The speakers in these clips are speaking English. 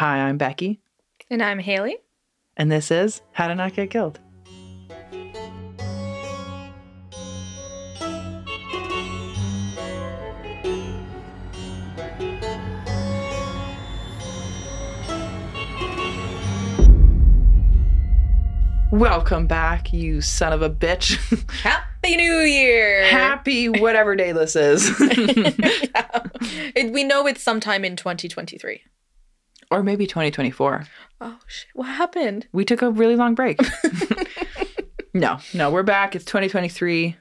Hi, I'm Becky, And I'm Haley. and this is How to Not Get Killed. Welcome back, you son of a bitch. Happy New Year! Happy whatever day this is. Yeah. We know it's sometime in 2023. Or maybe 2024. Oh, shit. What happened? We took a really long break. no, no, we're back. It's 2023.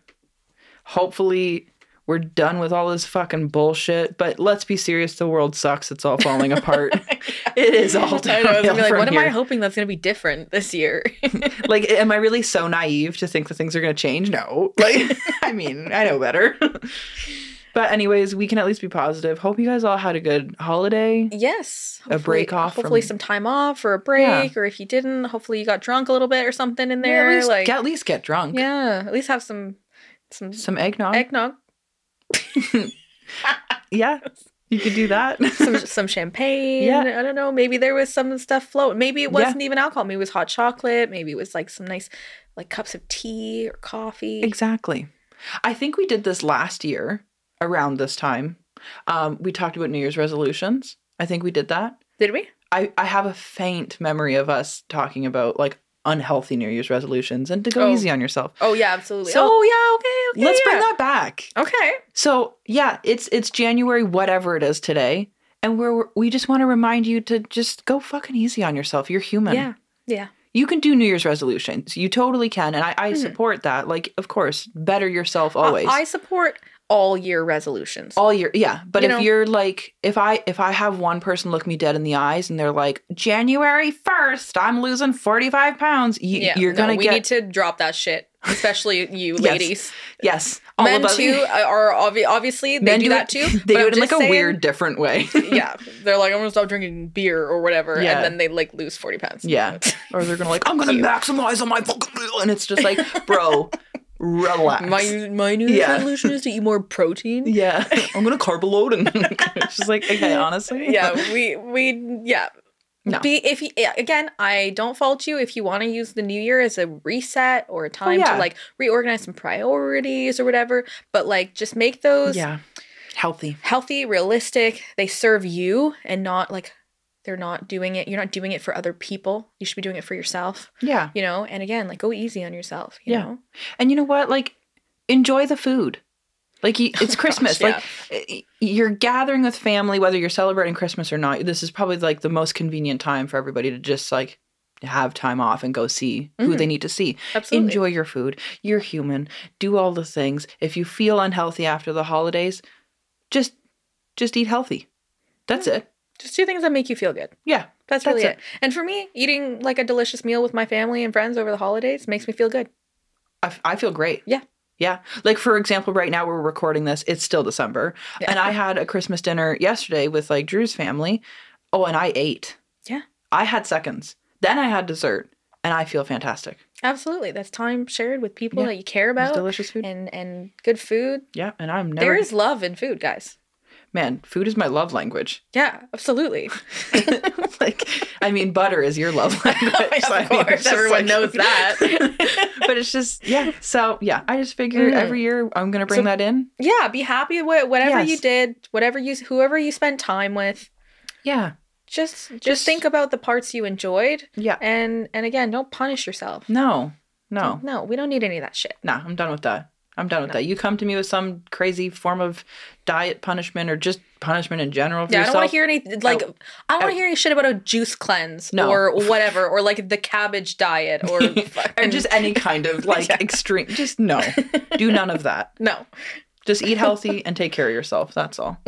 Hopefully, we're done with all this fucking bullshit. But let's be serious. The world sucks. It's all falling apart. It is all I know. I was gonna be like, what am I hoping that's going to be different this year? Like, am I really so naive to think that things are going to change? No. Like, I mean, I know better. But anyways, we can at least be positive. Hope you guys all had a good holiday. yes. A break off Hopefully, from- some time off or a break. Or if you didn't, hopefully you got drunk a little bit or something in Yeah, there. at, least, like, get, at least get drunk. yeah, at least have some some Some eggnog. eggnog, yeah, you could do that. some some champagne. Yeah. I don't know. Maybe there was some stuff floating. Maybe it wasn't even alcohol. Maybe it was hot chocolate. Maybe it was like some nice like cups of tea or coffee. Exactly. I think we did this last year around this time. Um, we talked about New Year's resolutions. I think we did that. Did we? I, I have a faint memory of us talking about like unhealthy New Year's resolutions and to go Oh. easy on yourself. Oh yeah, absolutely. So, oh yeah, okay, okay. Let's bring that back. Okay. So yeah, it's it's January, whatever it is today, and we're we just want to remind you to just go fucking easy on yourself. You're human. Yeah. Yeah. You can do New Year's resolutions. You totally can, and I, I Mhm. support that. Like, of course, better yourself always. I support all year resolutions. all year yeah but You if know? you're like if i if i have one person look me dead in the eyes and they're like january 1st i'm losing 45 pounds you, yeah. you're gonna we get need to drop that shit. Especially you Yes. ladies. yes all Men too are obvi- obviously they do, do that too. they do I'm it in like just a saying- weird different way yeah. They're like, I'm gonna stop drinking beer or whatever. Yeah. And then they like lose 40 pounds. yeah or they're gonna like i'm gonna maximize on my fucking meal and it's just like bro relax My my new Year's Yeah. resolution is to eat more protein. yeah i'm gonna carb load and it's just like okay honestly yeah, we we yeah. No. Be if you again, I don't fault you if you want to use the new year as a reset or a time Oh, yeah. to like reorganize some priorities or whatever. But like, just make those yeah healthy healthy, realistic. They serve you and not like they're not doing it. You're not doing it for other people. You should be doing it for yourself. yeah You know. And again, like go easy on yourself. You Yeah. know. And you know what? Like, enjoy the food. Like, it's Oh, Christmas. gosh, like, you're gathering with family, whether you're celebrating Christmas or not. This is probably like the most convenient time for everybody to just like have time off and go see who Mhm. they need to see. Absolutely. Enjoy your food. You're human. Do all the things. If you feel unhealthy after the holidays, just just eat healthy. That's Yeah. it. Just do things that make you feel good. Yeah. That's, That's really it. it. And for me, eating like a delicious meal with my family and friends over the holidays makes me feel good. I, f- I feel great. Yeah. Yeah. Like, for example, right now we're recording this, it's still December. Yeah. And I had a Christmas dinner yesterday with like Drew's family. Oh, and I ate. Yeah. I had seconds. Then I had dessert. And I feel fantastic. Absolutely. That's time shared with people Yeah. that you care about delicious food. and and good food. yeah. And I'm never. There is love in food, guys. Man, food is my love language. Yeah, absolutely. like, I mean, butter is your love language. So I mean, course, everyone like- knows that. but it's just, yeah. So, yeah, I just figure Mhm. every year I'm going to bring So- that in. yeah, be happy with whatever you did, whatever you whoever you spent time with. Yeah. Just just, Just- think about the parts you enjoyed Yeah. and and again, don't punish yourself. No. No. No, we don't need any of that shit. Nah, I'm done with that. I'm done with No. that. You come to me with some crazy form of diet punishment or just punishment in general for Yeah, I don't want to hear any like Out. I don't want to oh. hear any shit about a juice cleanse No. or whatever or like the cabbage diet or or just any kind of like Yeah. extreme. Just no. Do none of that. no. Just eat healthy and take care of yourself. That's all.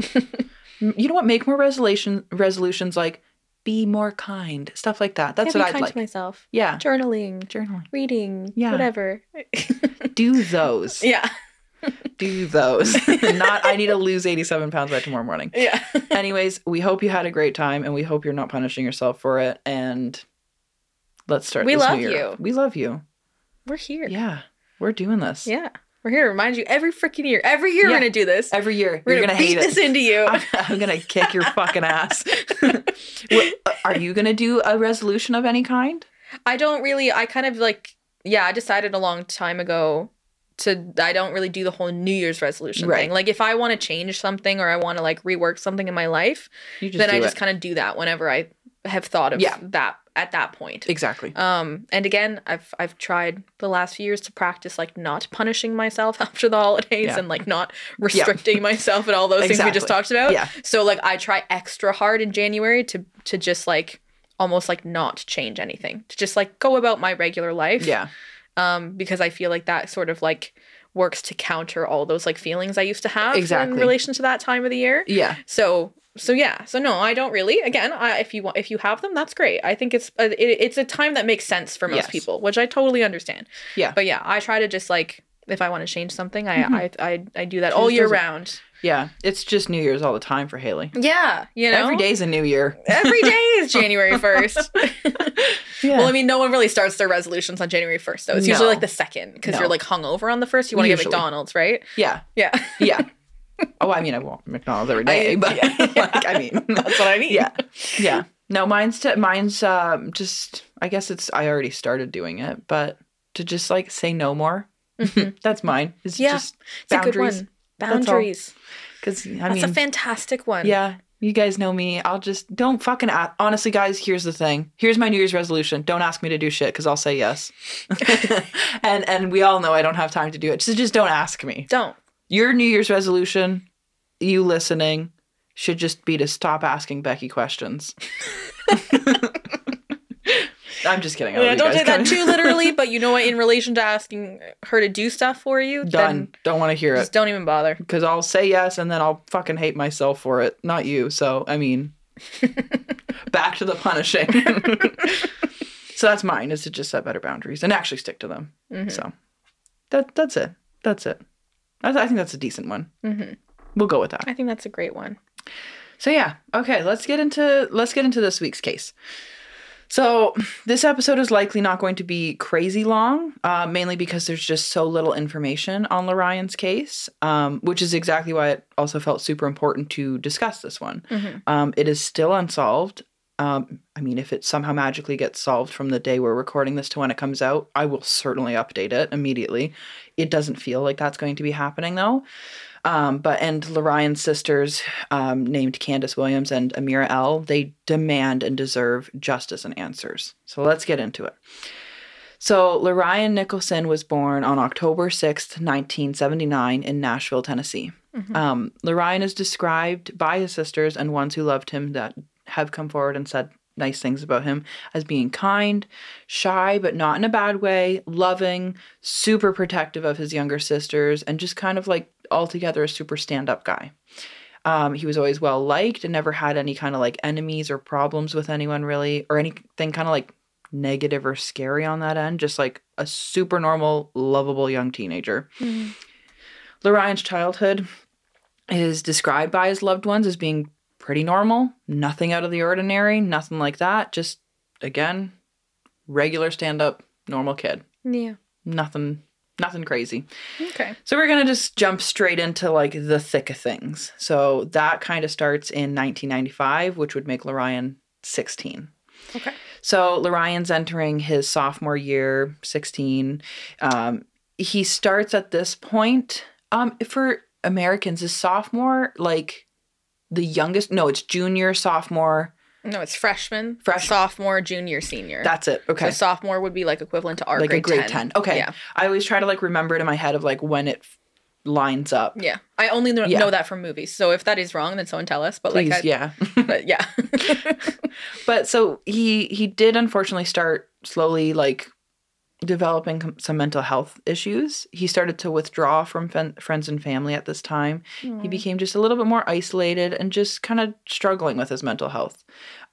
you know what? Make more resolution resolutions like be more kind, stuff like that. That's yeah, what I'd kind like. to myself. Yeah, Journaling, journaling. reading, Yeah. whatever. Do those. yeah. Do those. not. I need to lose eighty-seven pounds by tomorrow morning. Yeah. Anyways, we hope you had a great time, and we hope you're not punishing yourself for it. And let's start. We love you. We love you. We're here. Yeah, we're doing this. Yeah. We're here to remind you every freaking year. Every year Yeah. we're gonna do this. Every year, We're gonna, gonna, beat hate this into you. I'm, I'm gonna kick your fucking ass. What- are you gonna do a resolution of any kind? I don't really. I kind of like. Yeah, I decided a long time ago to. I don't really do the whole New Year's resolution Right. thing. Like if I want to change something or I want to like rework something in my life, then I just kind of do that whenever I have thought of Yeah. that at that point. exactly. Um, and again, I've I've tried the last few years to practice like not punishing myself after the holidays Yeah. and like not restricting myself and all those things we just talked about. Yeah. So like I try extra hard in January to to just like almost like not change anything. To just like go about my regular life. Yeah. Um, because I feel like that sort of like works to counter all those like feelings I used to have Exactly. in relation to that time of the year. Yeah. So so yeah, so no, I don't really. Again, I, if you want, if you have them, that's great. I think it's a, it, it's a time that makes sense for most Yes. people, which I totally understand. Yeah. But yeah, I try to just like if I want to change something, I Mhm. I, I I do that She all year round. Yeah. It's just New Year's all the time for Haley. Yeah, you know, Every day's a new year. every day is January first. Yeah. Well, I mean, no one really starts their resolutions on January first, though. It's usually like the second because No. you're like hungover on the first. You want to get McDonald's, right? yeah. Yeah, Yeah. Oh, I mean, I want McDonald's every day, I- but yeah. like, I mean, that's what I mean. yeah, yeah. No, mine's to, mine's um, just. I guess it's. I already started doing it, but to just like say no more. Mhm. That's mine. It's Yeah, just it's a good boundaries. one. Boundaries. Because I That's mean, a fantastic one. yeah, you guys know me. I'll just don't fucking. a Honestly, guys, here's the thing. Here's my New Year's resolution. Don't ask me to do shit because I'll say yes. and and we all know I don't have time to do it. So just don't ask me. Don't. Your New Year's resolution, you listening, should just be to stop asking Becky questions. I'm just kidding. I Yeah, don't take that too literally, but you know what? In relation to asking her to do stuff for you, Done. Don't want to hear then it just don't even bother. because I'll say yes and then I'll fucking hate myself for it, not you. So I mean, back to the punishing. so that's mine is to just set better boundaries and actually stick to them. Mhm. So that that's it. That's it. I, I think that's a decent one. Mhm. We'll go with that. I think that's a great one. So yeah, okay, let's get into let's get into this week's case. So this episode is likely not going to be crazy long, uh, mainly because there's just so little information on Lorion's case, um, which is exactly why it also felt super important to discuss this one. Mhm. Um, it is still unsolved. Um, I mean, if it somehow magically gets solved from the day we're recording this to when it comes out, I will certainly update it immediately. It doesn't feel like that's going to be happening though. Um, but and Lorion's sisters, um, named Candace Williams and Amira L, they demand and deserve justice and answers. So let's get into it. So Lorion Nicholson was born on October 6th, 1979 in Nashville, Tennessee. Mhm. Um, Lorion is described by his sisters and ones who loved him that have come forward and said nice things about him as being kind, shy, but not in a bad way, loving, super protective of his younger sisters, and just kind of like altogether a super stand up guy. Um, he was always well liked and never had any kind of like enemies or problems with anyone really, or anything kind of like negative or scary on that end. Just like a super normal, lovable young teenager. Lorion's childhood is described by his loved ones as being pretty normal, nothing out of the ordinary, nothing like that. Just again, regular stand up, normal kid. Yeah. Nothing nothing crazy. Okay. So we're going to just jump straight into like the thick of things. So that kind of starts in 1995, which would make Lorion 16. Okay. So Lorion's entering his sophomore year, 16. Um, he starts at this point. Um, for Americans, is sophomore like the youngest? No, it's junior, sophomore. No, it's freshman, Fresh- sophomore, junior, senior. That's it. Okay. So sophomore would be like equivalent to our like grade, a grade 10. 10. Okay. Yeah. I always try to like remember it in my head of like when it f- lines up. Yeah. I only know, Yeah. know that from movies. So if that is wrong, then someone tell us. But Please, like, I, yeah. but yeah. but so he he did unfortunately start slowly like developing some mental health issues he started to withdraw from fen- friends and family at this time he became just a little bit more isolated and just kind of struggling with his mental health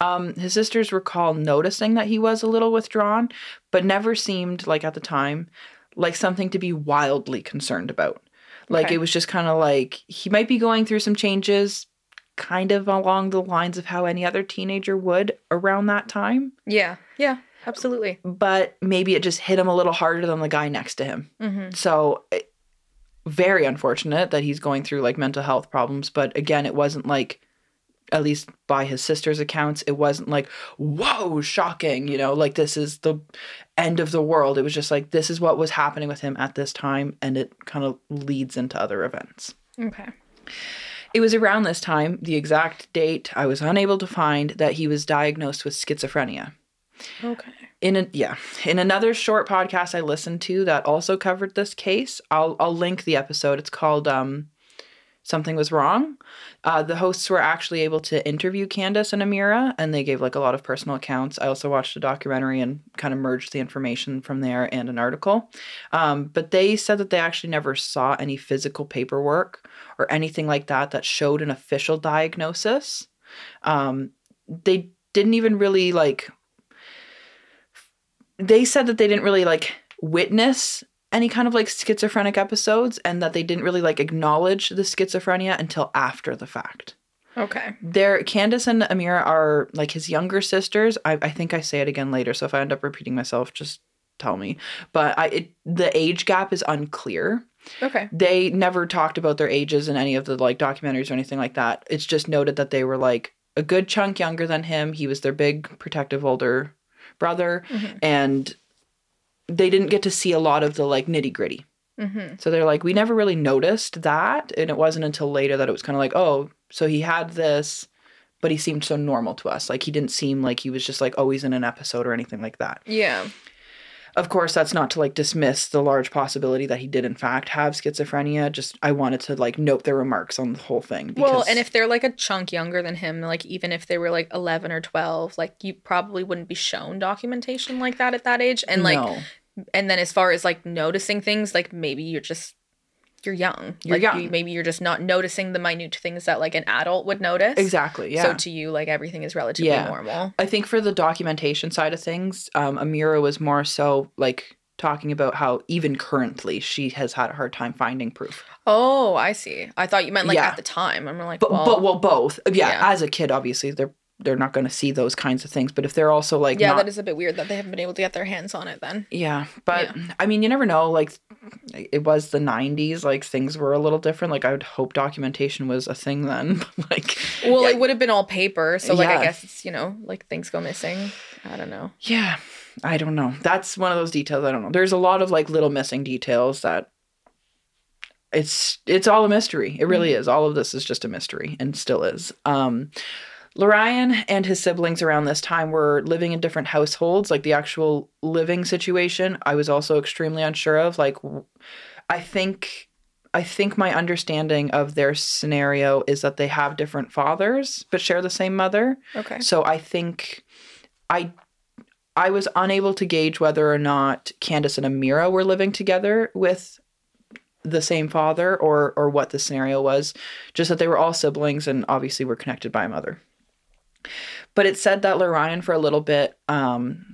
um, his sisters recall noticing that he was a little withdrawn but never seemed like at the time like something to be wildly concerned about like Okay. it was just kind of like he might be going through some changes kind of along the lines of how any other teenager would around that time yeah. Yeah. Absolutely. but maybe it just hit him a little harder than the guy next to him hmm so it- very unfortunate that he's going through like mental health problems. But again, it wasn't like, at least by his sister's accounts, it wasn't like, whoa, shocking, you know, like this is the end of the world. It was just like, this is what was happening with him at this time. And it kind of leads into other events. Okay. It was around this time, the exact date I was unable to find, that he was diagnosed with schizophrenia. Okay. In a, yeah, in another short podcast I listened to that also covered this case, I'll I'll link the episode. It's called um, "Something Was Wrong." Uh, the hosts were actually able to interview Candace and Amira, and they gave like a lot of personal accounts. I also watched a documentary and kind of merged the information from there and an article. Um, but they said that they actually never saw any physical paperwork or anything like that that showed an official diagnosis. Um, they didn't even really like they said that they didn't really like witness any kind of like schizophrenic episodes and that they didn't really like acknowledge the schizophrenia until after the fact. Okay. They're Candace and Amira are like his younger sisters. I, I think I say it again later, so if I end up repeating myself, just tell me. But I it, the age gap is unclear. Okay. They never talked about their ages in any of the like documentaries or anything like that. It's just noted that they were like a good chunk younger than him. He was their big protective older brother Mhm. and they didn't get to see a lot of the like nitty gritty. Mm-hmm. So they're like, we never really noticed that. And it wasn't until later that it was kind of like, oh, so he had this, but he seemed so normal to us. Like he didn't seem like he was just like always in an episode or anything like that. Yeah. Of course, that's not to like dismiss the large possibility that he did in fact have schizophrenia. Just I wanted to like note their remarks on the whole thing. well, and if they're like a chunk younger than him, like even if they were like 11 or 12, like you probably wouldn't be shown documentation like that at that age. And like, No. and then as far as like noticing things, like maybe you're just, you're young. You're like, young. You, maybe you're just not noticing the minute things that like an adult would notice. exactly, yeah. So to you, like everything is relatively Yeah. normal. I think for the documentation side of things, um, Amira was more so like talking about how even currently she has had a hard time finding proof. Oh, I see. I thought you meant like Yeah. at the time. I'm like, But well, but well, both. Yeah, Yeah. as a kid, obviously they're they're not going to see those kinds of things. But if they're also like yeah, not, that is a bit weird that they haven't been able to get their hands on it then. yeah. But I mean, you never know. Like it was the '90s. Like things were a little different. Like I would hope documentation was a thing then. like Well, yeah, it would have been all paper, so like Yeah. I guess it's you know like things go missing. I don't know. Yeah, I don't know. That's one of those details I don't know. There's a lot of like little missing details that it's it's all a mystery. It really is. All of this is just a mystery and still is. Um Lorion and his siblings around this time were living in different households. Like the actual living situation, I was also extremely unsure of. Like I think I think my understanding of their scenario is that they have different fathers but share the same mother. Okay. So I think I I was unable to gauge whether or not Candace and Amira were living together with the same father or or what the scenario was. Just that they were all siblings and obviously were connected by a mother. But it said that Lorion for a little bit, um,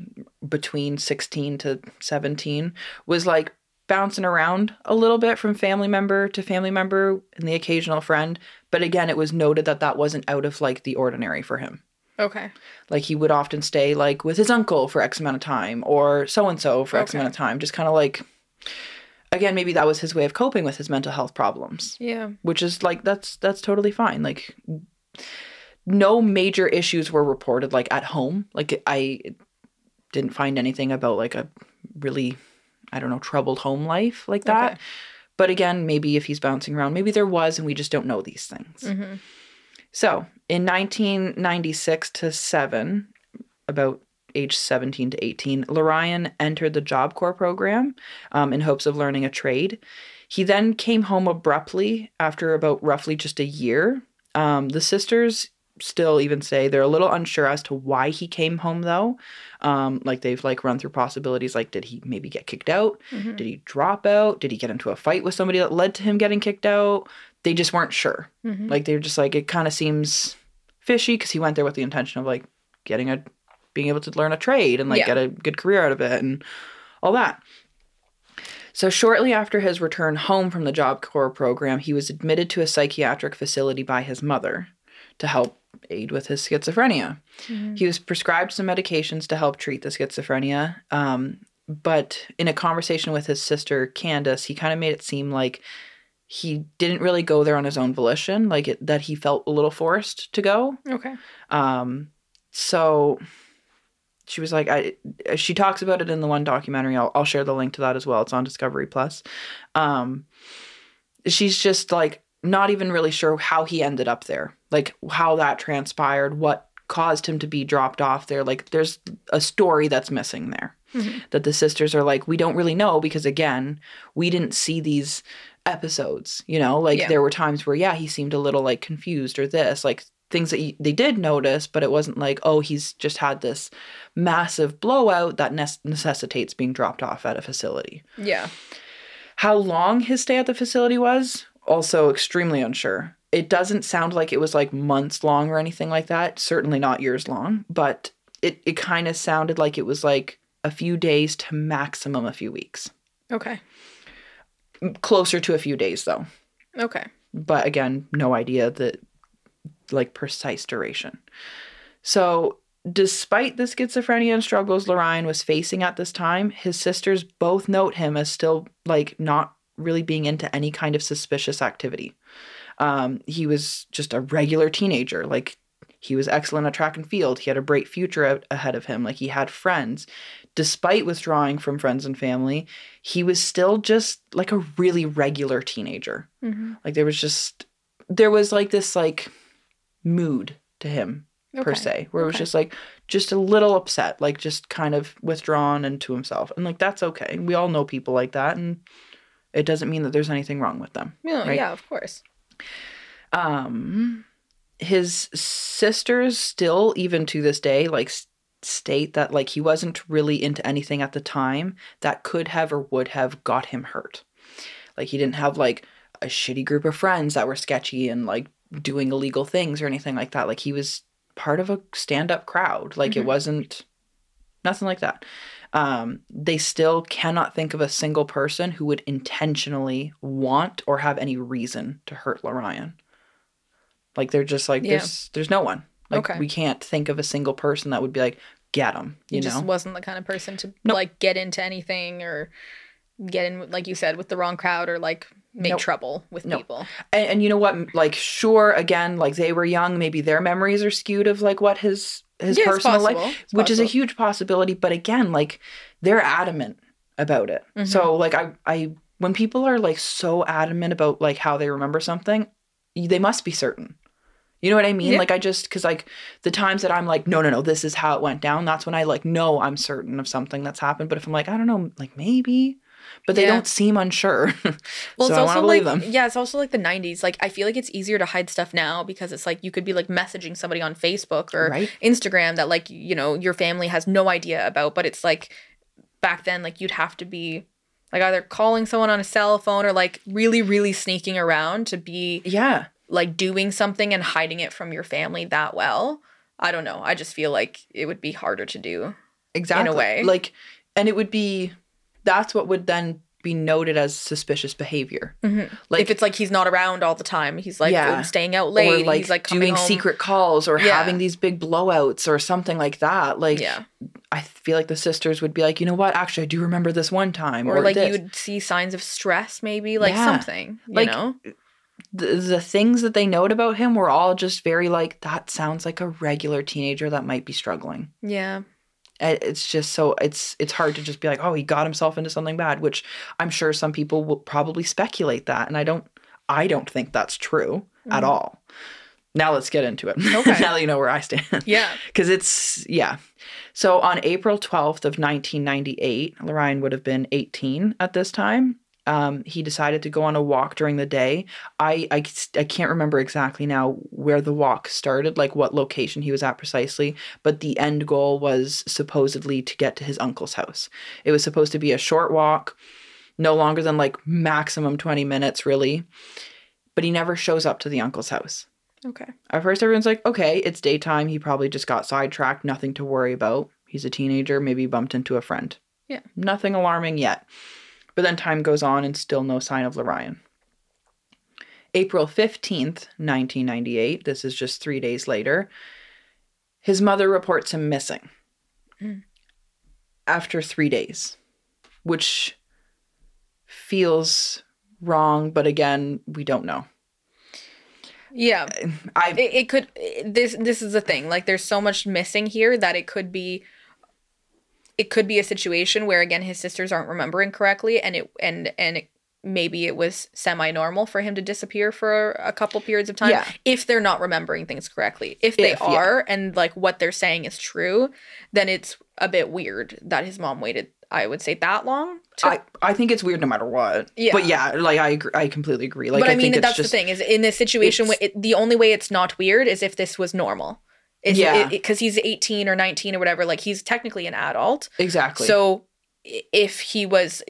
between 16 to 17, was like bouncing around a little bit from family member to family member and the occasional friend. But again, it was noted that that wasn't out of like the ordinary for him. Okay. Like he would often stay like with his uncle for X amount of time or so and so for X Okay. amount of time. Just kind of like, again, maybe that was his way of coping with his mental health problems, Yeah. which is like, that's, that's totally fine. Like, no major issues were reported like at home. Like, I didn't find anything about like a really, I don't know, troubled home life like that. Okay. But again, maybe if he's bouncing around, maybe there was, and we just don't know these things. hmm So in 1996 to 7, about age 17 to 18, Lorion entered the Job Corps program um, in hopes of learning a trade. He then came home abruptly after about roughly just a year. Um, the sisters still even say they're a little unsure as to why he came home though. Um, like they've like run through possibilities like did he maybe get kicked out? hmm Did he drop out? Did he get into a fight with somebody that led to him getting kicked out? They just weren't sure. hmm Like they're just like it kind of seems fishy because he went there with the intention of like getting a being able to learn a trade and like Yeah. get a good career out of it and all that. So shortly after his return home from the Job Corps program, he was admitted to a psychiatric facility by his mother to help aid with his schizophrenia. Mhm. He was prescribed some medications to help treat the schizophrenia. Um, but in a conversation with his sister Candace, he kind of made it seem like he didn't really go there on his own volition, like it, that he felt a little forced to go. Okay. Um, so she was like, I. She talks about it in the one documentary. I'll, I'll share the link to that as well. It's on Discovery Plus. Um, she's just like not even really sure how he ended up there, like how that transpired, what caused him to be dropped off there. Like there's a story that's missing there Mhm. that the sisters are like, we don't really know because again, we didn't see these episodes, you know, like Yeah. there were times where, yeah, he seemed a little like confused or this, like things that y- they did notice, but it wasn't like, oh, he's just had this massive blowout that necessitates being dropped off at a facility. Yeah. How long his stay at the facility was, also extremely unsure. It doesn't sound like it was like months long or anything like that. Certainly not years long, but it, it kind of sounded like it was like a few days to maximum a few weeks. Okay. Closer to a few days though. Okay. But again, no idea the like precise duration. So despite the schizophrenia and struggles Lorraine was facing at this time, his sisters both note him as still like not really being into any kind of suspicious activity. Um, he was just a regular teenager. Like he was excellent at track and field. He had a bright future out ahead of him. Like he had friends. Despite withdrawing from friends and family, he was still just like a really regular teenager. hmm Like there was just there was like this like mood to him per se, where it was just like just a little upset, like just kind of withdrawn and to himself. And like that's okay. We all know people like that and it doesn't mean that there's anything wrong with them. Yeah, Right. yeah, of course. Um his sisters still even to this day like state that like he wasn't really into anything at the time that could have or would have got him hurt. Like he didn't have like a shitty group of friends that were sketchy and like doing illegal things or anything like that. Like he was part of a stand-up crowd. Like it Mhm. wasn't nothing like that. Um, they still cannot think of a single person who would intentionally want or have any reason to hurt Lorion. Like they're just like Yeah. there's there's no one. Like Okay. we can't think of a single person that would be like get him. He You just know. wasn't the kind of person to Nope. like get into anything or get in, like you said, with the wrong crowd or like make Nope. trouble with Nope. people. and, and you know what like sure again like they were young maybe their memories are skewed of like what his his Yeah, personal life. It's which is a huge possibility but again like they're adamant about it Mhm. so like i i when people are like so adamant about like how they remember something they must be certain you know what i mean Yeah. like i just because like the times that i'm like no no no this is how it went down that's when i like know i'm certain of something that's happened but if i'm like i don't know like maybe but they Yeah. don't seem unsure Well, so it's also believe like them yeah, it's also like the '90s. Like I feel like it's easier to hide stuff now because it's like you could be like messaging somebody on Facebook or right Instagram that like you know your family has no idea about, but it's like back then like you'd have to be like either calling someone on a cell phone or like really really sneaking around to be yeah like doing something and hiding it from your family that well. I don't know. I just feel like it would be harder to do. exactly in a way. like and it would be that's what would then be noted as suspicious behavior mm-hmm. like if it's like he's not around all the time, he's like Yeah. staying out late. or like, he's like doing home. secret calls or Yeah. having these big blowouts or something like that like yeah, i feel like the sisters would be like you know what actually i do remember this one time or, or, like this. you would see signs of stress, maybe like something. You Like, know, the, the things that they note about him were all just very like that sounds like a regular teenager that might be struggling yeah, it's just so it's it's hard to just be like oh he got himself into something bad which i'm sure some people will probably speculate that and i don't i don't think that's true at Mhm. all. Now let's get into it. Okay. now that you know where i stand. Yeah, because it's yeah. So on april 12th of 1998 lorraine would have been 18 at this time um, he decided to go on a walk during the day I, I i can't remember exactly now where the walk started like what location he was at precisely but the end goal was supposedly to get to his uncle's house it was supposed to be a short walk no longer than like maximum 20 minutes really but he never shows up to the uncle's house okay, at first, everyone's like, okay, it's daytime. He probably just got sidetracked. Nothing to worry about. He's a teenager. Maybe bumped into a friend. Yeah. Nothing alarming yet. But then time goes on and still no sign of Lorion. April 15th, 1998, this is just three days later, his mother reports him missing Mm. after three days, which feels wrong, but again, we don't know. Yeah. I It, it could this this is the thing. Like there's so much missing here that it could be it could be a situation where again his sisters aren't remembering correctly and it and and it, maybe it was semi-normal for him to disappear for a couple periods of time Yeah. if they're not remembering things correctly. If they If, yeah. are and like what they're saying is true, then it's a bit weird that his mom waited I would say that long to I, I think it's weird no matter what. Yeah. But yeah, like I agree, I completely agree. Like but I, mean, it's that's the thing is in this situation, it, the only way it's not weird is if this was normal. Yeah. because he's 18 or 19 or whatever. Like he's technically an adult. exactly. So if he was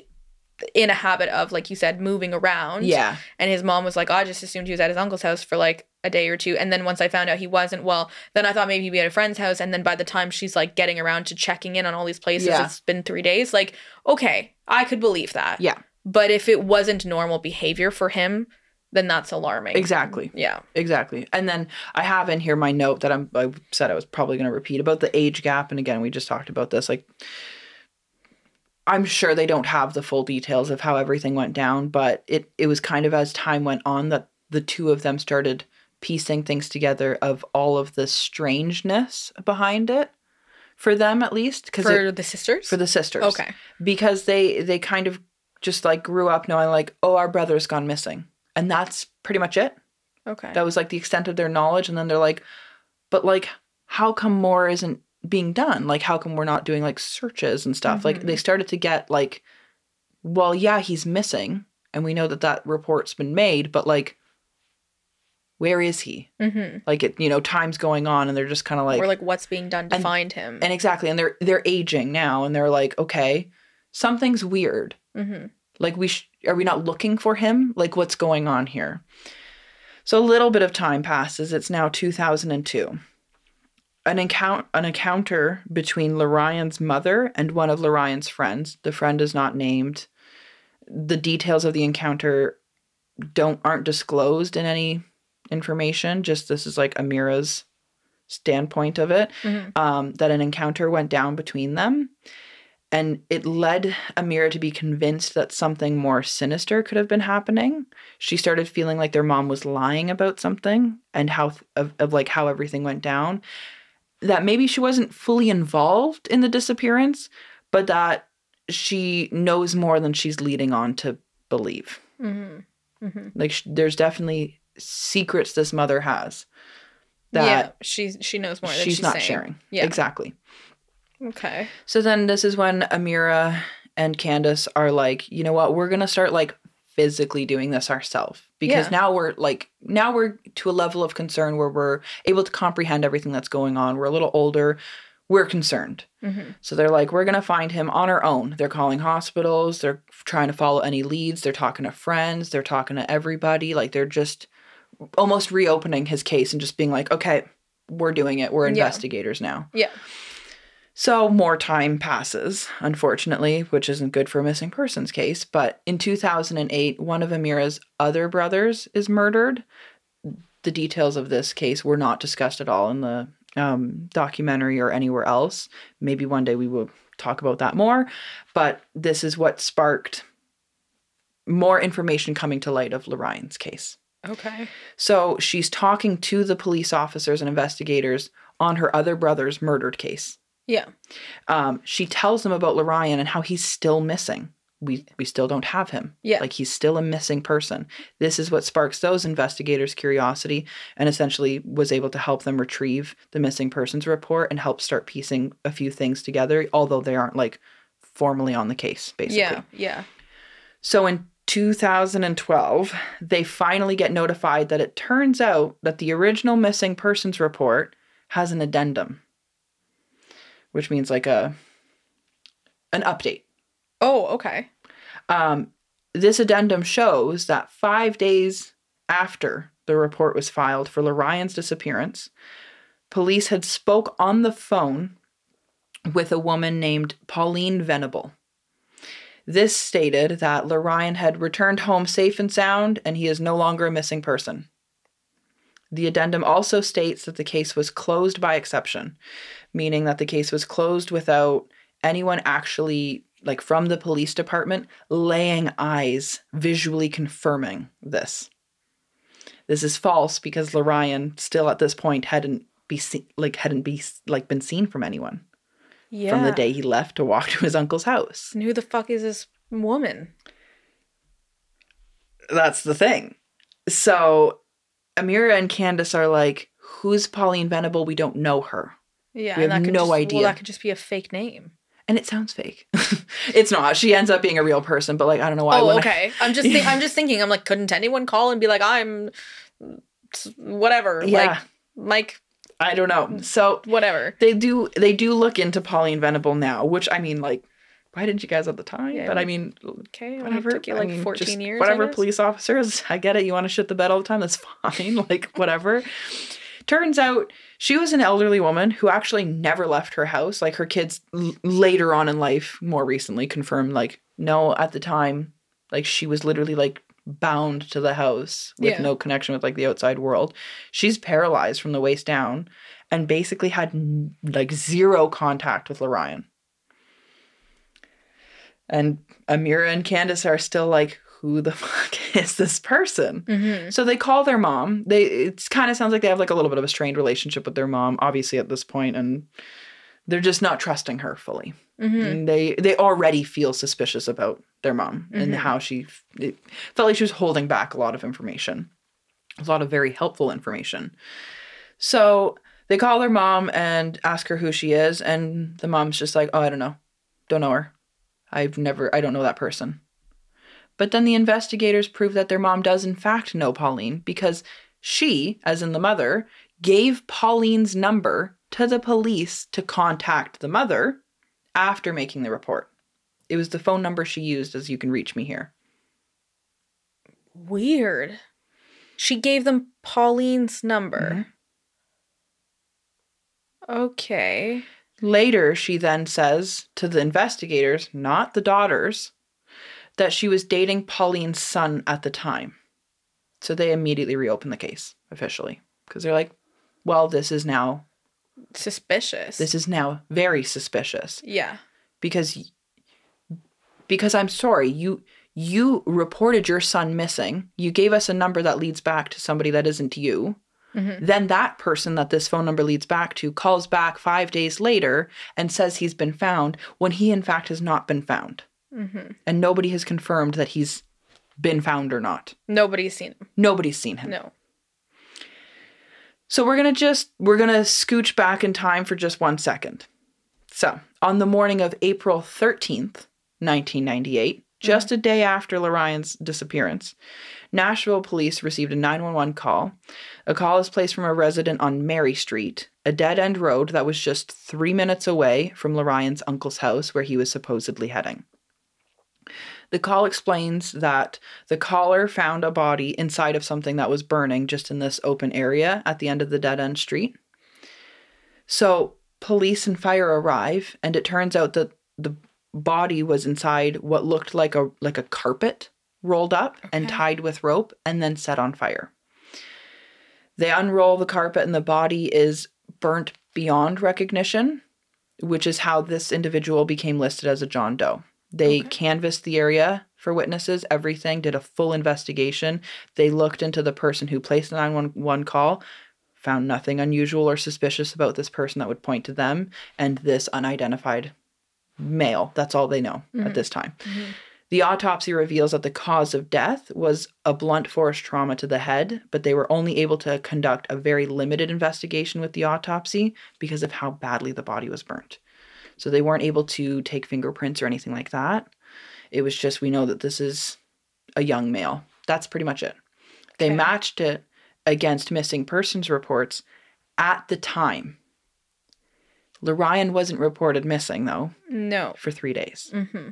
in a habit of, like you said, moving around, yeah, and his mom was like, "Oh, I just assumed he was at his uncle's house for like a day or two. And then once I found out he wasn't, well, then I thought maybe he'd be at a friend's house. And then by the time she's like getting around to checking in on all these places, Yeah. it's been three days. Like, okay, I could believe that. Yeah. But if it wasn't normal behavior for him, then that's alarming. exactly. Yeah. Exactly. And then I have in here my note that I'm I said I was probably going to repeat about the age gap and again we just talked about this like I'm sure they don't have the full details of how everything went down, but it it was kind of as time went on that the two of them started piecing things together of all of the strangeness behind it for them at least because For the sisters? for the sisters Okay. because they they kind of just like grew up knowing like oh our brother's gone missing and that's pretty much it Okay. that was like the extent of their knowledge and then they're like but like how come more isn't being done like how come we're not doing like searches and stuff like Mhm. they started to get like well yeah he's missing and we know that that report's been made but like where is he mm-hmm. like it you know time's going on and they're just kind of like or like what's being done to and- find him. and exactly and they're they're aging now and they're like okay something's weird mm-hmm. Like we sh- are we not looking for him? Like what's going on here? So a little bit of time passes. It's now 2002 an encounter an encounter between Lorion's mother and one of Lorion's friends. The friend is not named. The details of the encounter don't aren't disclosed in any information. Just this is like Amira's standpoint of it. Mm-hmm. um, that an encounter went down between them. And it led Amira to be convinced that something more sinister could have been happening. She started feeling like their mom was lying about something and how of, of like how everything went down. That maybe she wasn't fully involved in the disappearance, but that she knows more than she's leading on to believe. Mm-hmm. Mm-hmm. Like sh- there's definitely secrets this mother has that yeah, she's she knows more. than she's, she's not saying. sharing. Yeah. Exactly. Okay. So then this is when Amira and Candace are like, you know what, we're gonna start like physically doing this ourselves because Yeah. now we're like now we're to a level of concern where we're able to comprehend everything that's going on. We're a little older. We're concerned. Mm-hmm. So they're like, we're gonna find him on our own. They're calling hospitals. They're trying to follow any leads. They're talking to friends. They're talking to everybody. Like they're just almost reopening his case and just being like, okay, we're doing it. We're Yeah. investigators now. Yeah. So more time passes, unfortunately, which isn't good for a missing persons case. But in 2008, one of Amira's other brothers is murdered. The details of this case were not discussed at all in the um, documentary or anywhere else. Maybe one day we will talk about that more. But this is what sparked more information coming to light of Lorion's case. Okay. So she's talking to the police officers and investigators on her other brother's murdered case Yeah. um, she tells them about Lorion and how he's still missing. We we still don't have him. Yeah. Like he's still a missing person. This is what sparks those investigators' curiosity and essentially was able to help them retrieve the missing persons report and help start piecing a few things together, although they aren't like formally on the case, basically. Yeah. Yeah. So in 2012, they finally get notified that it turns out that the original missing persons report has an addendum, which means like a an update. Oh, okay. Um, this addendum shows that five days after the report was filed for Lorion's disappearance, police had spoke on the phone with a woman named Pauline Venable. This stated that Lorion had returned home safe and sound and he is no longer a missing person. The addendum also states that the case was closed by exception, meaning that the case was closed without anyone actually like from the police department laying eyes visually confirming this. This is false because Lorion still at this point hadn't be seen, like hadn't be like been seen from anyone Yeah. from the day he left to walk to his uncle's house. And who the fuck is this woman? That's the thing. So Amira and Candace are like, "Who's Pauline Venable? We don't know her." Yeah, We and have that could no just, idea. Well, that could just be a fake name. and it sounds fake. it's not. She ends up being a real person, but like I don't know why. oh, okay. I'm just think, I'm just thinking. I'm like, couldn't anyone call and be like, I'm whatever, yeah, like Mike, I don't know. So whatever. they do they do look into Pauline Venable now, which I mean, like, why didn't you guys at the time? Yeah. But I mean, Okay, whatever. It took you I like mean, 14 just years. Whatever, police officers. I get it. You want to shit the bed all the time. That's fine. like whatever. Turns out she was an elderly woman who actually never left her house. Like her kids l- later on in life, more recently, confirmed like no, at the time, like she was literally like bound to the house with Yeah. no connection with like the outside world. She's paralyzed from the waist down and basically had n- like zero contact with Lorion. And Amira and Candace are still like, who the fuck is this person? Mhm. So they call their mom. They it kind of sounds like they have like a little bit of a strained relationship with their mom, obviously at this point, and they're just not trusting her fully. Mhm. And they they already feel suspicious about their mom and Mhm. how she it felt like she was holding back a lot of information, a lot of very helpful information. So they call their mom and ask her who she is, and the mom's just like, "Oh, I don't know, don't know her. I've never, I don't know that person." But then the investigators prove that their mom does in fact know Pauline because she, as in the mother, gave Pauline's number to the police to contact the mother after making the report. It was the phone number she used as you can reach me here. Weird. She gave them Pauline's number. Mm-hmm. Okay. Later, she then says to the investigators, not the daughters, that she was dating Pauline's son at the time. So they immediately reopened the case officially because they're like, well, this is now Suspicious. this is now very suspicious yeah. because because I'm sorry, you you reported your son missing. You gave us a number that leads back to somebody that isn't you. Mhm. Then that person that this phone number leads back to calls back 5 days later and says he's been found when he in fact has not been found. Hmm And nobody has confirmed that he's been found or not. Nobody's seen him. Nobody's seen him. No. So we're going to just we're going to scooch back in time for just 1 second. So, on the morning of April 13th, 1998, just a day after Lorion's disappearance, Nashville police received a 911 call. A call is placed from a resident on Mary Street, a dead end road that was just three minutes away from Lorion's uncle's house where he was supposedly heading. The call explains that the caller found a body inside of something that was burning just in this open area at the end of the dead end street. So police and fire arrive, and it turns out that the body was inside what looked like a like a carpet rolled up and tied with rope and then set on fire. They unroll the carpet and the body is burnt beyond recognition, which is how this individual became listed as a John Doe. They Okay. canvassed the area for witnesses, everything, did a full investigation. They looked into the person who placed the 911 call, found nothing unusual or suspicious about this person that would point to them and this unidentified male. That's all they know at Mhm. this time. Mhm. The autopsy reveals that the cause of death was a blunt force trauma to the head, but they were only able to conduct a very limited investigation with the autopsy because of how badly the body was burnt. So they weren't able to take fingerprints or anything like that. It was just, we know that this is a young male. That's pretty much it. They Okay. matched it against missing persons reports at the time. Lorion wasn't reported missing, though, No. for three days. hmm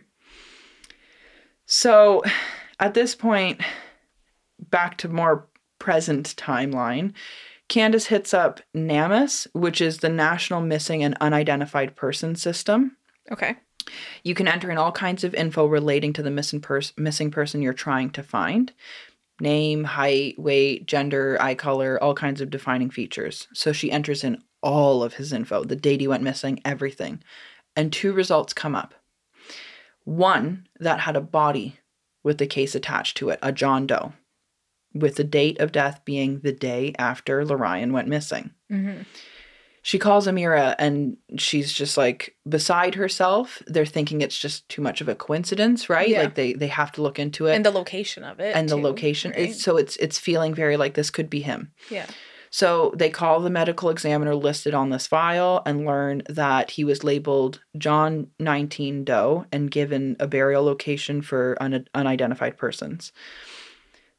So at this point, back to more present timeline, Candace hits up NAMUS, which is the National Missing and Unidentified Person System. Okay. You can enter in all kinds of info relating to the missing, pers- missing person you're trying to find name, height, weight, gender, eye color, all kinds of defining features. So she enters in all of his info, the date he went missing, everything. And two results come up. One that had a body with the case attached to it, a John Doe, with the date of death being the day after Lorion went missing. Mm-hmm. She calls Amira and she's just like beside herself. They're thinking it's just too much of a coincidence, right? Yeah. Like they they have to look into it And the location of it. and the location. right? It's, so it's it's feeling very like this could be him. yeah. So they call the medical examiner listed on this file and learn that he was labeled John 19 Doe and given a burial location for un- unidentified persons.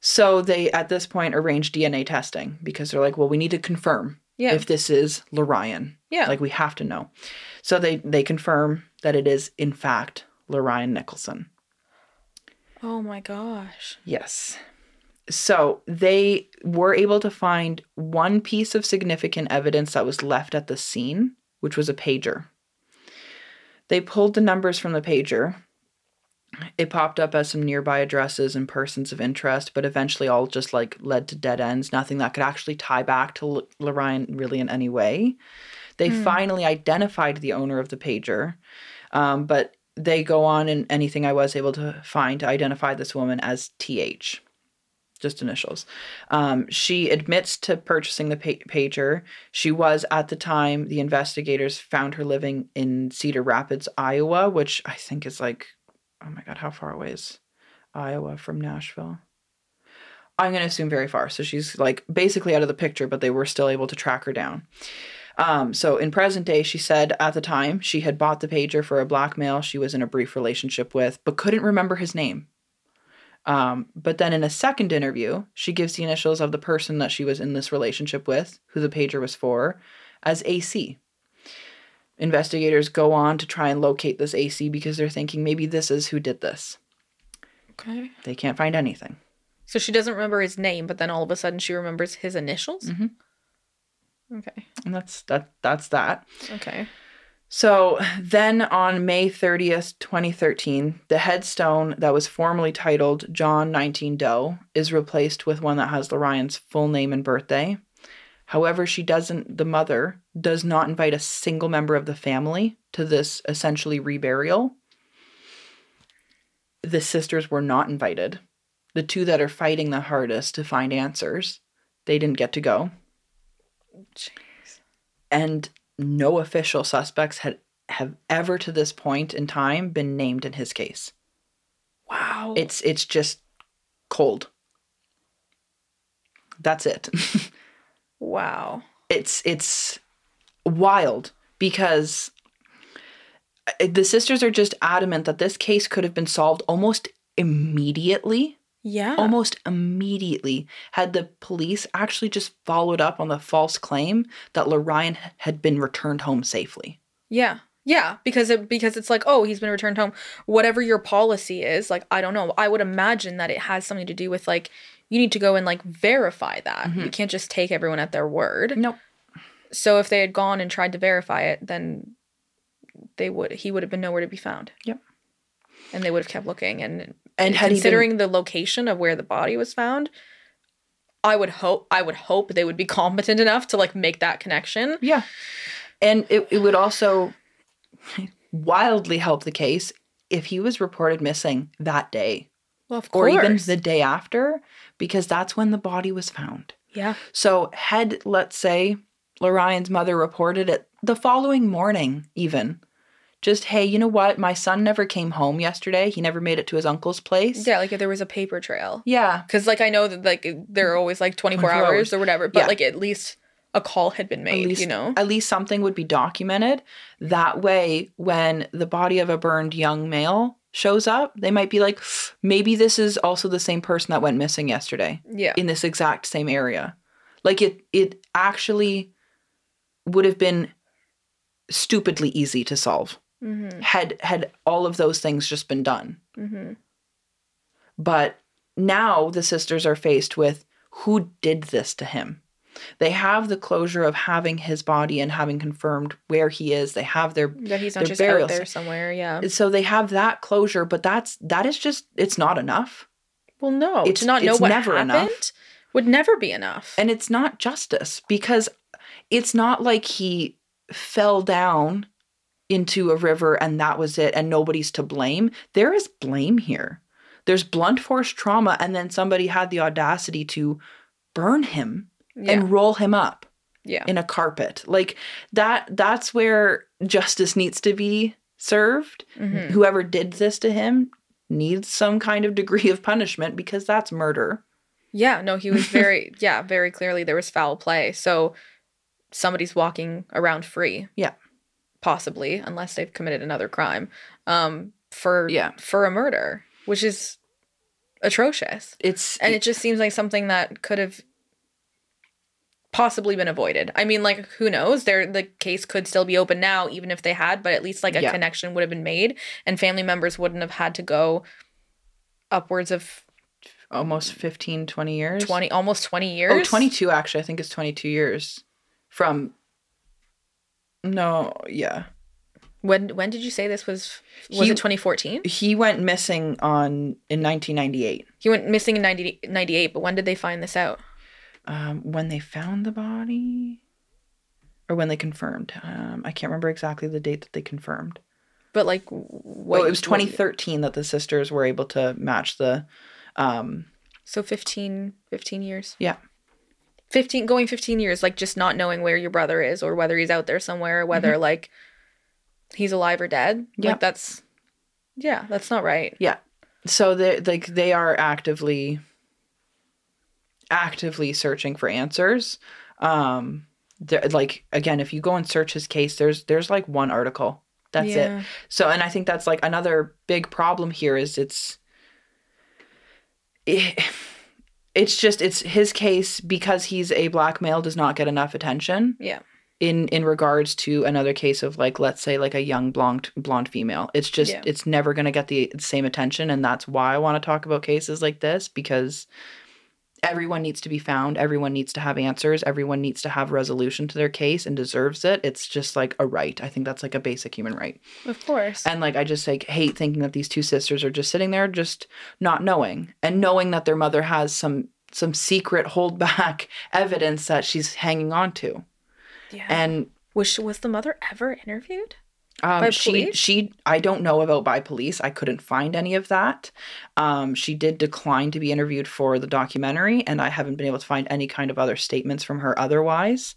So they at this point arrange DNA testing because they're like, well, we need to confirm Yeah. if this is Lorion. yeah. Like we have to know. So they they confirm that it is in fact Lorion Nicholson. oh my gosh. Yes. So they were able to find one piece of significant evidence that was left at the scene, which was a pager. They pulled the numbers from the pager. It popped up as some nearby addresses and persons of interest, but eventually all just like led to dead ends, nothing that could actually tie back to L- Lorraine really in any way. They Hmm. finally identified the owner of the pager, um, but they go on and anything I was able to find to identify this woman as TH, just initials. Um, she admits to purchasing the pa- pager. She was at the time the investigators found her living in Cedar Rapids, Iowa, which I think is like, oh my god, how far away is Iowa from Nashville? I'm going to assume very far. So she's like basically out of the picture, but they were still able to track her down. Um, so in present day, she said at the time she had bought the pager for a black male she was in a brief relationship with, but couldn't remember his name. Um, but then in a second interview, she gives the initials of the person that she was in this relationship with, who the pager was for, as AC. Investigators go on to try and locate this AC because they're thinking maybe this is who did this. Okay. They can't find anything. So she doesn't remember his name, but then all of a sudden she remembers his initials? Mhm. Okay. And that's that that's that. Okay. So then on May 30th, 2013, the headstone that was formerly titled John 19 Doe is replaced with one that has Lorion's full name and birthday. However, she doesn't, the mother does not invite a single member of the family to this essentially reburial. The sisters were not invited. The two that are fighting the hardest to find answers, they didn't get to go Jeez. and no official suspects had have ever to this point in time been named in his case. Wow. It's it's just cold. That's it. wow. it's it's wild because uh, the sisters are just adamant that this case could have been solved almost immediately Yeah. almost immediately had the police actually just followed up on the false claim that Lorion had been returned home safely. Yeah. Yeah, because it because it's like, oh, he's been returned home. Whatever your policy is, like I don't know. I would imagine that it has something to do with like you need to go and like verify that. Mhm. You can't just take everyone at their word. Nope. So if they had gone and tried to verify it, then they would he would have been nowhere to be found. Yep. And they would have kept looking and And he been considering the location of where the body was found, I would hope I would hope they would be competent enough to like make that connection. Yeah. And it, it would also wildly help the case if he was reported missing that day Well, of or course. even the day after, because that's when the body was found. yeah. So, had, let's say, Lorion's mother reported it the following morning, even, just, hey, you know what? My son never came home yesterday. He never made it to his uncle's place. Yeah, like if there was a paper trail. Yeah. Because like I know that like they're always like 24, 24 hours, hours. or whatever, but Yeah. like at least a call had been made, least, you know? At least something would be documented. That way, when the body of a burned young male shows up, they might be like, maybe this is also the same person that went missing yesterday Yeah. in this exact same area. Like it it actually would have been stupidly easy to solve Mm-hmm. had had all of those things just been done. Mm-hmm. But now the sisters are faced with who did this to him. They have the closure of having his body and having confirmed where he is. They have their That he's not Their just out burial there somewhere. Yeah. so they have that closure, but that's that is just it's not enough. well, no. it's- to not know it's what never happened enough. would never be enough. And it's not justice because it's not like he fell down into a river and that was it and nobody's to blame. There is blame here. There's blunt force trauma and then somebody had the audacity to burn him Yeah. and roll him up yeah. in a carpet. Like that that's where justice needs to be served. Mhm. Whoever did this to him needs some kind of degree of punishment because that's murder. Yeah, no, he was very yeah, very clearly there was foul play. So somebody's walking around free. Yeah. Possibly, unless they've committed another crime. Um for Yeah. for a murder, which is atrocious. It's And it just seems like something that could have possibly been avoided. I mean, like who knows? There the case could still be open now, even if they had, but at least like a Yeah. connection would have been made and family members wouldn't have had to go upwards of almost 15 20 years. 20 almost 20 years. Oh, 22 actually. I think it's 22 years from No, yeah. When when did you say this was was He- it 2014? He went missing on in 1998. He went missing in 90, 98, but when did they find this out? Um, when they found the body or when they confirmed. Um, I can't remember exactly the date that they confirmed. But like what Well, it was 2013 that the sisters were able to match the um So 15 15 years. yeah. 15 going 15 years like just not knowing where your brother is or whether he's out there somewhere or whether like he's alive or dead. Mm-hmm. Yeah. Like that's yeah, that's not right. Yeah. So they like they are actively actively searching for answers. Um they're- like again, if you go and search his case, there's there's like one article. That's it. So and I think that's like another big problem here is it's it, it's just it's his case because he's a black male does not get enough attention Yeah. in in regards to another case of like let's say like a young blonde blonde female it's just Yeah. it's never going to get the same attention and that's why i want to talk about cases like this because everyone needs to be found everyone needs to have answers everyone needs to have resolution to their case and deserves it it's just like a right i think that's like a basic human right Of course. and like i just like hate thinking that these two sisters are just sitting there just not knowing and knowing that their mother has some some secret hold back evidence that she's hanging on to yeah. and was she, was the mother ever interviewed? Um, she police? she I don't know about by police. I couldn't find any of that. Um, she did decline to be interviewed for the documentary, and I haven't been able to find any kind of other statements from her otherwise.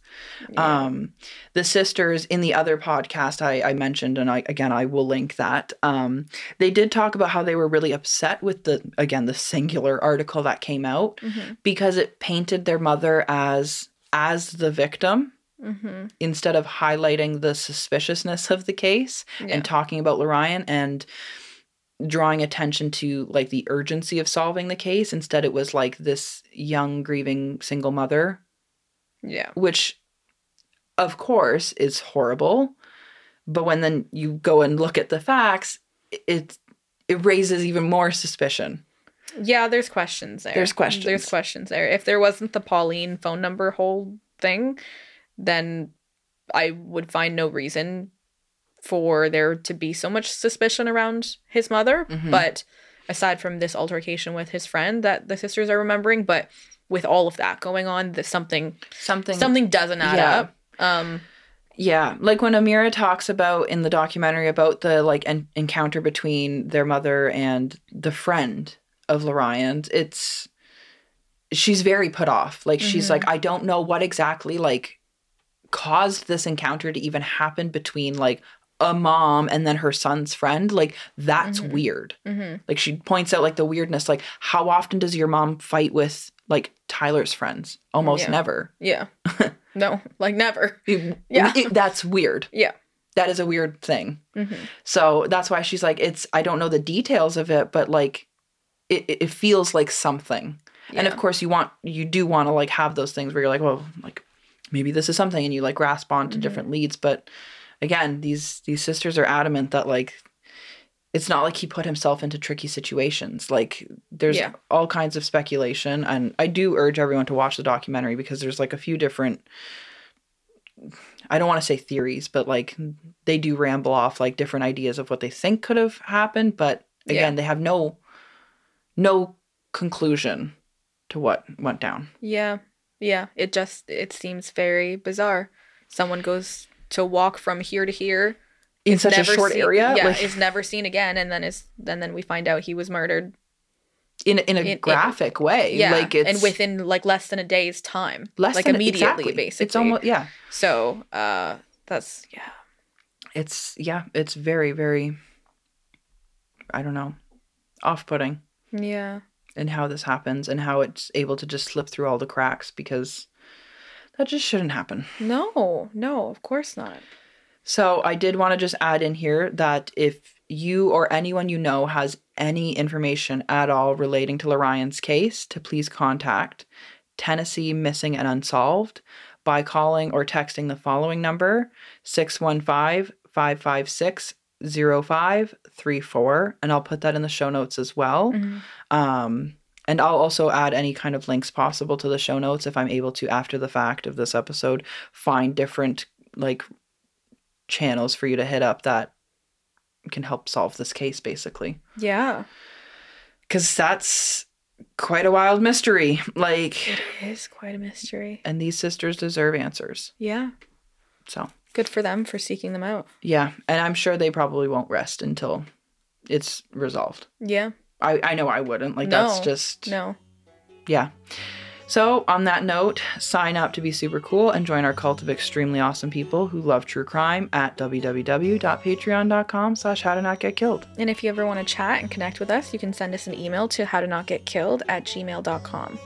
Um, the sisters in the other podcast I, I mentioned, and I again I will link that. Um, they did talk about how they were really upset with the again the singular article that came out Mhm. because it painted their mother as as the victim Mhm. instead of highlighting the suspiciousness of the case Yeah. and talking about Lorion and drawing attention to like the urgency of solving the case instead it was like this young grieving single mother Yeah. which of course is horrible but when then you go and look at the facts it it raises even more suspicion Yeah, there's questions there. There's questions. There's questions there. If there wasn't the Pauline phone number whole thing, then I would find no reason for there to be so much suspicion around his mother. Mhm. But aside from this altercation with his friend that the sisters are remembering, but with all of that going on, that something something something doesn't add Yeah. up. Um Yeah, like when Amira talks about in the documentary about the like en- encounter between their mother and the friend of Lorion, it's she's very put off. Like she's Mhm. like, I don't know what exactly like caused this encounter to even happen between like a mom and then her son's friend. Like that's Mhm. weird. mhm. Like she points out like the weirdness. Like how often does your mom fight with like Tyler's friends? Almost Yeah. never. Yeah. no, like never. It- Yeah. it- that's weird. Yeah. That is a weird thing. Mhm. So that's why she's like, it's, I don't know the details of it, but like, it, it it feels like something. And of course, you want, you do want to like have those things where you're like, well, like maybe this is something and you like grasp onto Mhm. different leads. But again, these, these sisters are adamant that like, it's not like he put himself into tricky situations. Like there's Yeah. all kinds of speculation. And I do urge everyone to watch the documentary because there's like a few different I don't want to say theories, but like they do ramble off like different ideas of what they think could have happened, but again, they have no no conclusion to what went down. Yeah. Yeah. It just it seems very bizarre. Someone goes to walk from here to here in such a short seen- area, Yeah, like is never seen again, and then is and then we find out he was murdered. in in a in- in- graphic way. Yeah, like it's and within like less than a day's time, less like than immediately, exactly. basically. It's almost yeah. so. Uh, that's yeah. It's yeah. It's very very. I don't know, off-putting Yeah. In how this happens and how it's able to just slip through all the cracks because that just shouldn't happen. No, no, of course not. So I did want to just add in here that if you or anyone you know has any information at all relating to Lorion's case, to please contact Tennessee Missing and Unsolved by calling or texting the following number 615 556 0534. And I'll put that in the show notes as well. Mhm. Um, and I'll also add any kind of links possible to the show notes if I'm able to, after the fact of this episode, find different like channels for you to hit up that can help solve this case, basically. Yeah, Because that's quite a wild mystery. Like, it is quite a mystery. and these sisters deserve answers. Yeah, So, good for them for seeking them out. yeah. And I'm sure they probably won't rest until it's resolved. Yeah, I, I know I wouldn't. Like, that's just. no, yeah. So, on that note, sign up to be super cool and join our cult of extremely awesome people who love true crime at www.patreon.com slash how to not get killed. and if you ever want to chat and connect with us, you can send us an email to how to not get killed at gmail.com.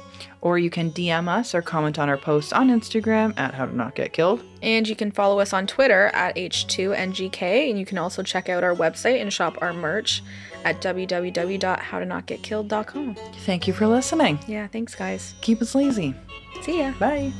Or you can DM us or comment on our posts on Instagram at how to not get killed. And you can follow us on Twitter at H2NGK. And you can also check out our website and shop our merch at www.howtonotgetkilled.com. Thank you for listening. Yeah, thanks, guys. Keep us lazy. See ya. Bye.